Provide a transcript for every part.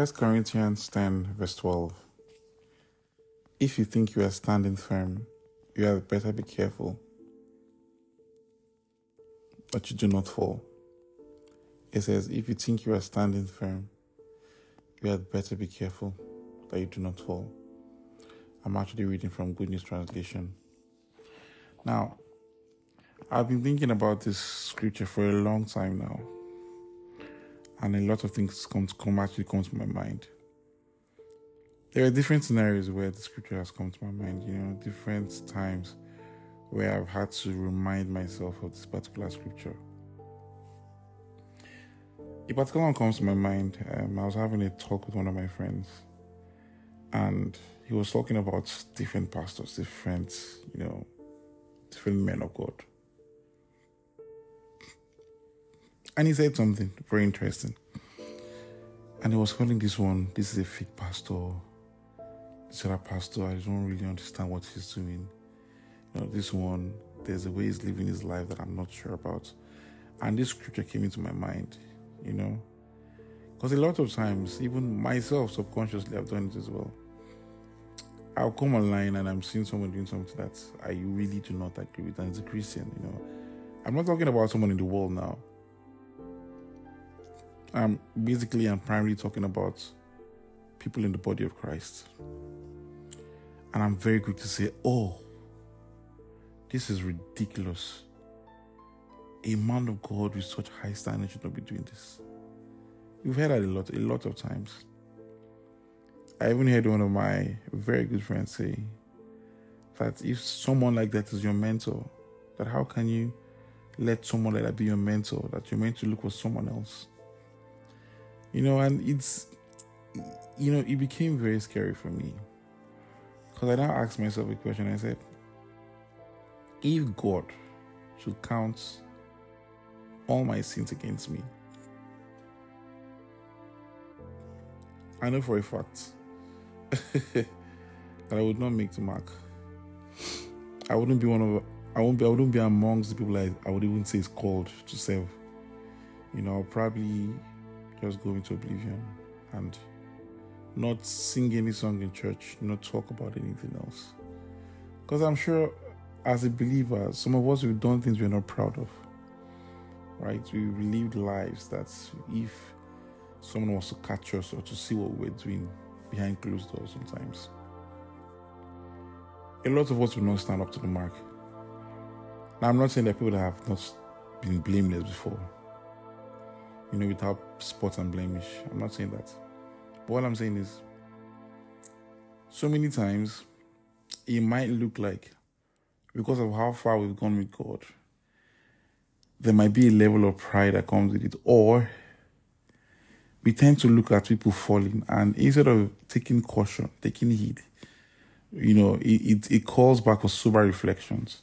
1 Corinthians 10, verse 12. If you think you are standing firm, you had better be careful that you do not fall. It says, If you think you are standing firm, you had better be careful that you do not fall. I'm actually reading from Good News Translation. Now, I've been thinking about this scripture for a long time now, and a lot of things come to come actually come to my mind. There are different scenarios where the scripture has come to my mind, you know, different times where I've had to remind myself of this particular scripture. A particular one comes to my mind. Um, I was having a talk with one of my friends, and he was talking about different pastors, different, you know, different men of God. And he said something very interesting. And he was calling this one, this is a fake pastor. This other pastor, I don't really understand what he's doing. You know, this one, there's a way he's living his life that I'm not sure about. And this scripture came into my mind, you know. Because a lot of times, even myself subconsciously, I've done it as well. I'll come online and I'm seeing someone doing something that I really do not agree with, and it's a Christian, you know. I'm not talking about someone in the world now. I'm basically I'm primarily talking about people in the body of Christ. And I'm very quick to say, oh, this is ridiculous. A man of God with such high standards should not be doing this. You've heard that a lot, a lot of times. I even heard one of my very good friends say that if someone like that is your mentor, that how can you let someone like that be your mentor? That you're meant to look for someone else. You know, and it's, you know, it became very scary for me. Because I now asked myself a question. I said, if God should count all my sins against me, I know for a fact that I would not make the mark. I wouldn't be one of I won't be I wouldn't be amongst the people I, I would even say is called to serve. You know, probably just go into oblivion and not sing any song in church, not talk about anything else. Because I'm sure as a believer, some of us we've done things we're not proud of. Right? We've lived lives that if someone wants to catch us or to see what we're doing behind closed doors sometimes. A lot of us will not stand up to the mark. Now I'm not saying that people that have not been blameless before you know, without spot and blemish. I'm not saying that. But what I'm saying is, so many times, it might look like, because of how far we've gone with God, there might be a level of pride that comes with it. Or we tend to look at people falling, and instead of taking caution, taking heed, you know, it, it, it calls back for sober reflections.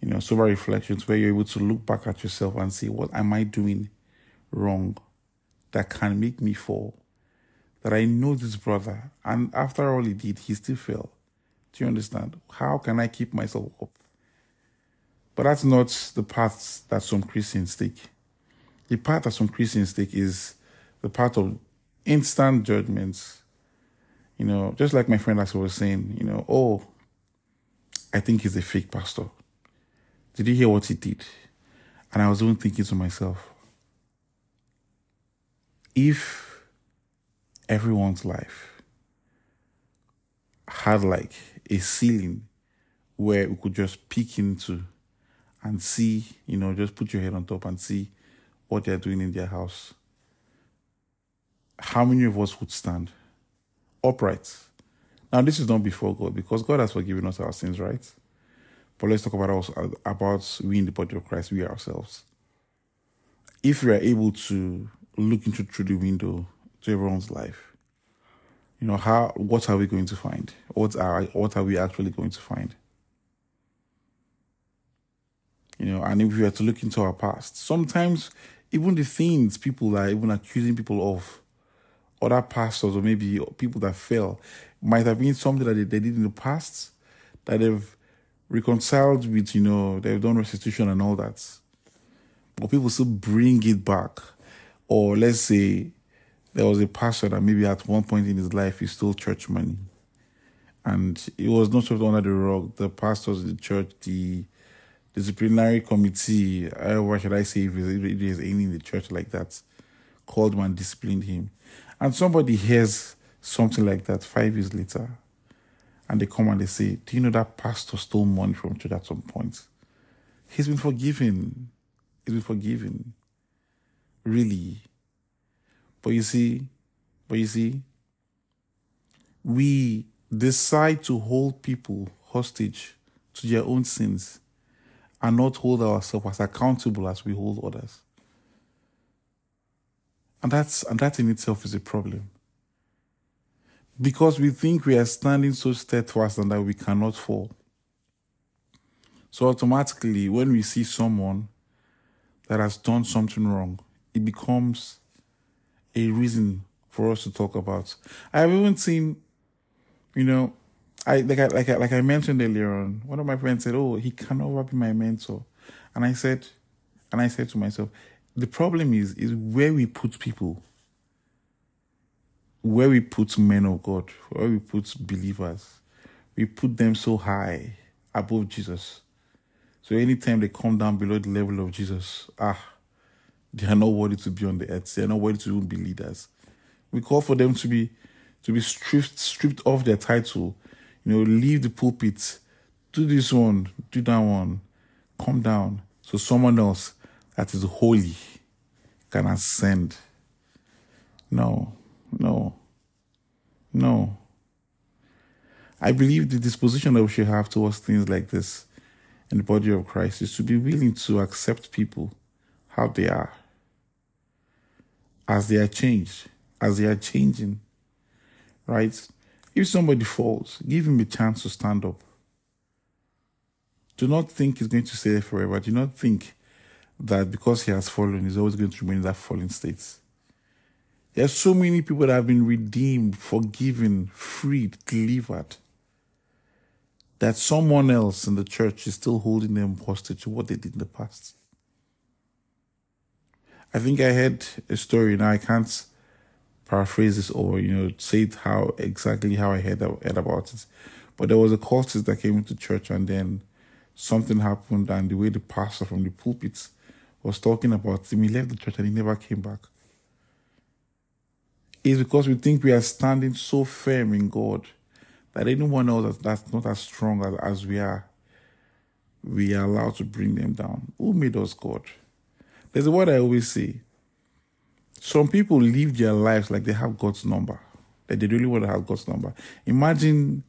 You know, sober reflections where you're able to look back at yourself and say, what am I doing? Wrong that can make me fall. That I know this brother, and after all he did, he still fell. Do you understand? How can I keep myself up? But that's not the path that some Christians take. The path that some Christians take is the path of instant judgments. You know, just like my friend Axel was saying, you know, oh, I think he's a fake pastor. Did you hear what he did? And I was even thinking to myself, if everyone's life had like a ceiling where we could just peek into and see, you know, just put your head on top and see what they're doing in their house, how many of us would stand upright? Now, this is not before God because God has forgiven us our sins, right? But let's talk about us about we in the body of Christ, we ourselves. If we are able to looking through the window to everyone's life. You know, how what are we going to find? What are what are we actually going to find? You know, and if we are to look into our past, sometimes even the things people are even accusing people of, other pastors or maybe people that fell, might have been something that they, they did in the past that they've reconciled with, you know, they've done restitution and all that. But people still bring it back or let's say there was a pastor that maybe at one point in his life he stole church money. And it was not swept under the rug. The pastors in the church, the disciplinary committee, uh, what should I say, if there's any in the church like that, called him and disciplined him. And somebody hears something like that five years later, and they come and they say, Do you know that pastor stole money from church at some point? He's been forgiven. He's been forgiven. Really. But you see, but you see, we decide to hold people hostage to their own sins and not hold ourselves as accountable as we hold others. And that's and that in itself is a problem. Because we think we are standing so steadfast and that we cannot fall. So automatically when we see someone that has done something wrong, it becomes a reason for us to talk about. I have even seen, you know, I like I like I, like I mentioned earlier on. One of my friends said, "Oh, he can never be my mentor," and I said, and I said to myself, the problem is is where we put people, where we put men of God, where we put believers, we put them so high above Jesus. So anytime they come down below the level of Jesus, ah, they are not worthy to be on the earth. They are not worthy to even be leaders. We call for them to be to be stripped stripped of their title you know, leave the pulpit, do this one, do that one, come down. So someone else that is holy can ascend. No, no, no. I believe the disposition that we should have towards things like this in the body of Christ is to be willing to accept people how they are, as they are changed, as they are changing, right? If somebody falls, give him a chance to stand up. Do not think he's going to stay there forever. Do not think that because he has fallen, he's always going to remain in that fallen state. There are so many people that have been redeemed, forgiven, freed, delivered, that someone else in the church is still holding them hostage to what they did in the past. I think I heard a story, now I can't paraphrase this or you know say it how exactly how I heard, heard about it. But there was a cultist that came into church and then something happened and the way the pastor from the pulpit was talking about him, he left the church and he never came back. It's because we think we are standing so firm in God that anyone else that's not as strong as, as we are, we are allowed to bring them down. Who made us God? There's a word I always say some people live their lives like they have God's number, that they really want to have God's number. Imagine,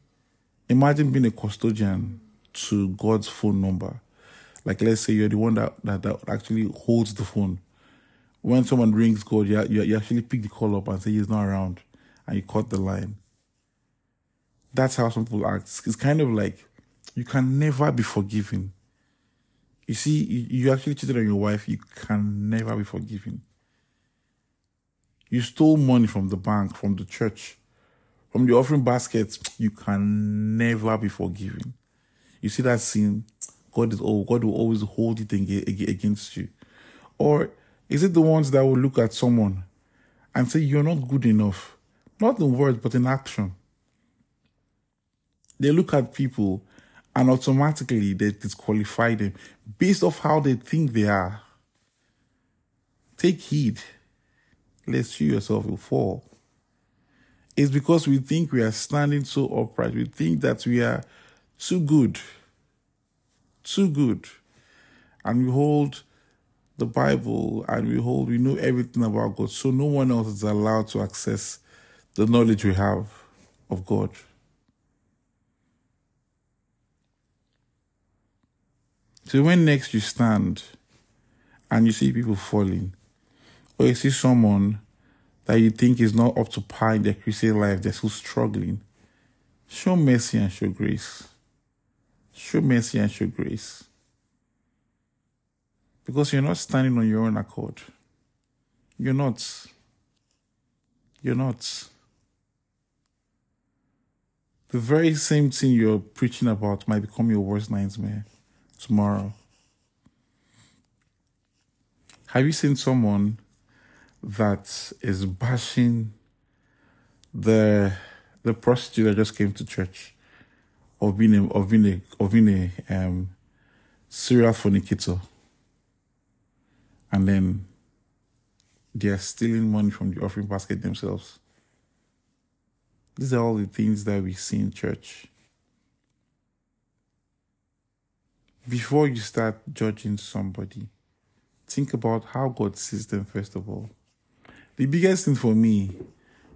imagine being a custodian to God's phone number. Like let's say you're the one that, that, that actually holds the phone. When someone rings God, you, you, you actually pick the call up and say he's not around, and you cut the line. That's how some people act. It's kind of like you can never be forgiven. You see, you, actually cheated on your wife, you can never be forgiven. You stole money from the bank, from the church, from the offering basket. You can never be forgiven. You see that sin? God is oh, God will always hold it against you. Or is it the ones that will look at someone and say, You're not good enough? Not in words, but in action. They look at people and automatically they disqualify them based off how they think they are. Take heed lest you yourself will fall. It's because we think we are standing so upright. We think that we are too good. Too good. And we hold the Bible and we hold, we know everything about God. So no one else is allowed to access the knowledge we have of God. So when next you stand and you see people falling, or you see someone that you think is not up to par in their Christian life, they're still struggling, show mercy and show grace. Show mercy and show grace. Because you're not standing on your own accord. You're not. You're not. The very same thing you're preaching about might become your worst nightmare tomorrow. Have you seen someone that is bashing the the prostitute that just came to church of being a, of being a, of being a um, serial fornicator, and then they are stealing money from the offering basket themselves. These are all the things that we see in church. Before you start judging somebody, think about how God sees them first of all. The biggest thing for me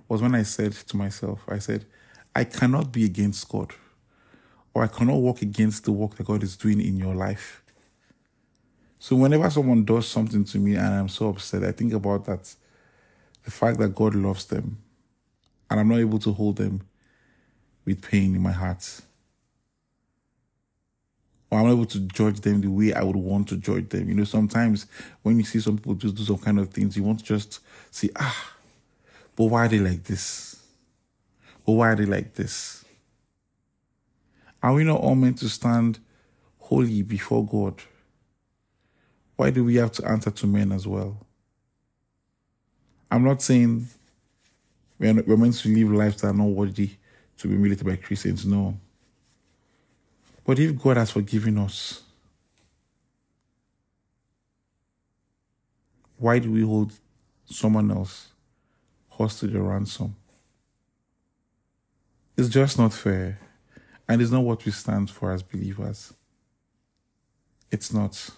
was when I said to myself, I said, I cannot be against God, or I cannot work against the work that God is doing in your life. So whenever someone does something to me and I'm so upset, I think about that the fact that God loves them and I'm not able to hold them with pain in my heart. Or I'm able to judge them the way I would want to judge them. You know, sometimes when you see some people just do some kind of things, you want to just say, ah, but why are they like this? But why are they like this? Are we not all meant to stand holy before God? Why do we have to answer to men as well? I'm not saying we're, meant to live lives that are not worthy to be related by Christians, no. But if God has forgiven us, why do we hold someone else hostage or ransom? It's just not fair. And it's not what we stand for as believers. It's not.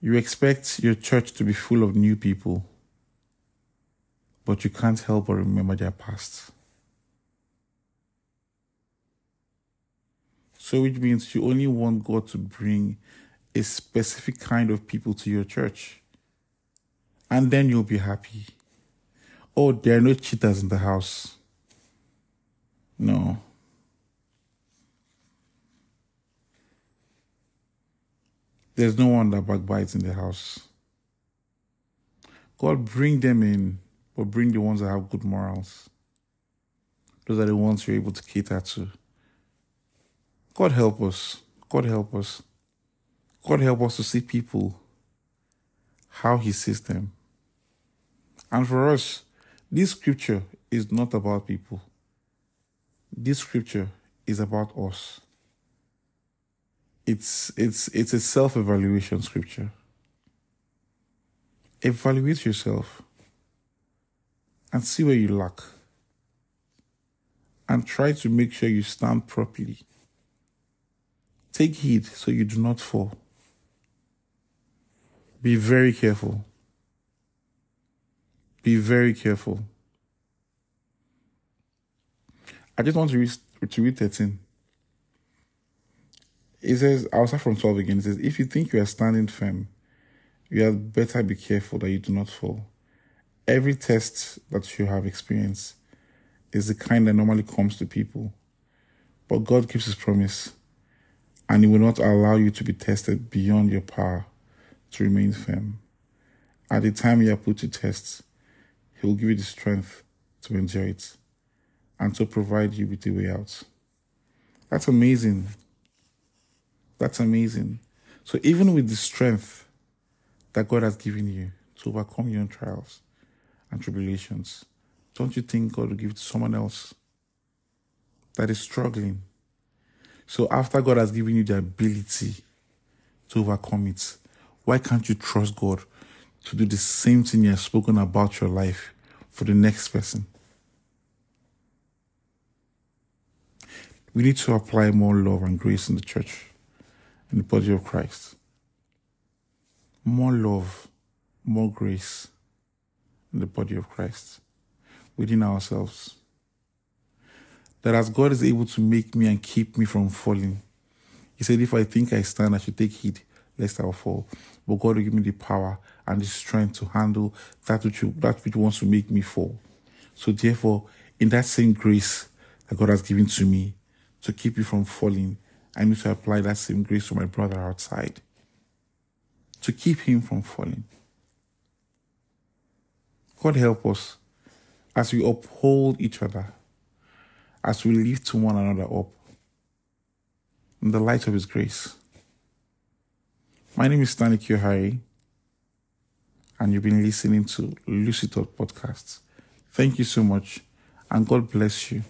You expect your church to be full of new people, but you can't help but remember their past. So, which means you only want God to bring a specific kind of people to your church, and then you'll be happy. Oh, there are no cheaters in the house. No. There's no one that backbites in the house. God, bring them in, but bring the ones that have good morals. Those are the ones you're able to cater to. God help us. God help us. God help us to see people how He sees them. And for us, this scripture is not about people. This scripture is about us it's it's it's a self-evaluation scripture. Evaluate yourself and see where you lack. And try to make sure you stand properly. Take heed so you do not fall. Be very careful. Be very careful. I just want to read, to read 13. It says, I'll start from 12 again. It says, If you think you are standing firm, you had better be careful that you do not fall. Every test that you have experienced is the kind that normally comes to people. But God keeps his promise, and he will not allow you to be tested beyond your power to remain firm. At the time you are put to test, he will give you the strength to endure it and to provide you with the way out. That's amazing. That's amazing. So even with the strength that God has given you to overcome your own trials and tribulations, don't you think God will give it to someone else that is struggling? So after God has given you the ability to overcome it, why can't you trust God to do the same thing you have spoken about your life for the next person? We need to apply more love and grace in the church in the body of Christ. More love, more grace in the body of Christ within ourselves. That as God is able to make me and keep me from falling, He said, If I think I stand, I should take heed lest I fall. But God will give me the power and the strength to handle that which, that which wants to make me fall. So, therefore, in that same grace that God has given to me to keep you from falling, I need to apply that same grace to my brother outside to keep him from falling. God help us as we uphold each other, as we lift one another up in the light of His grace. My name is Stanley Kyohari, and you've been listening to Lucy Talk Podcast. Thank you so much, and God bless you.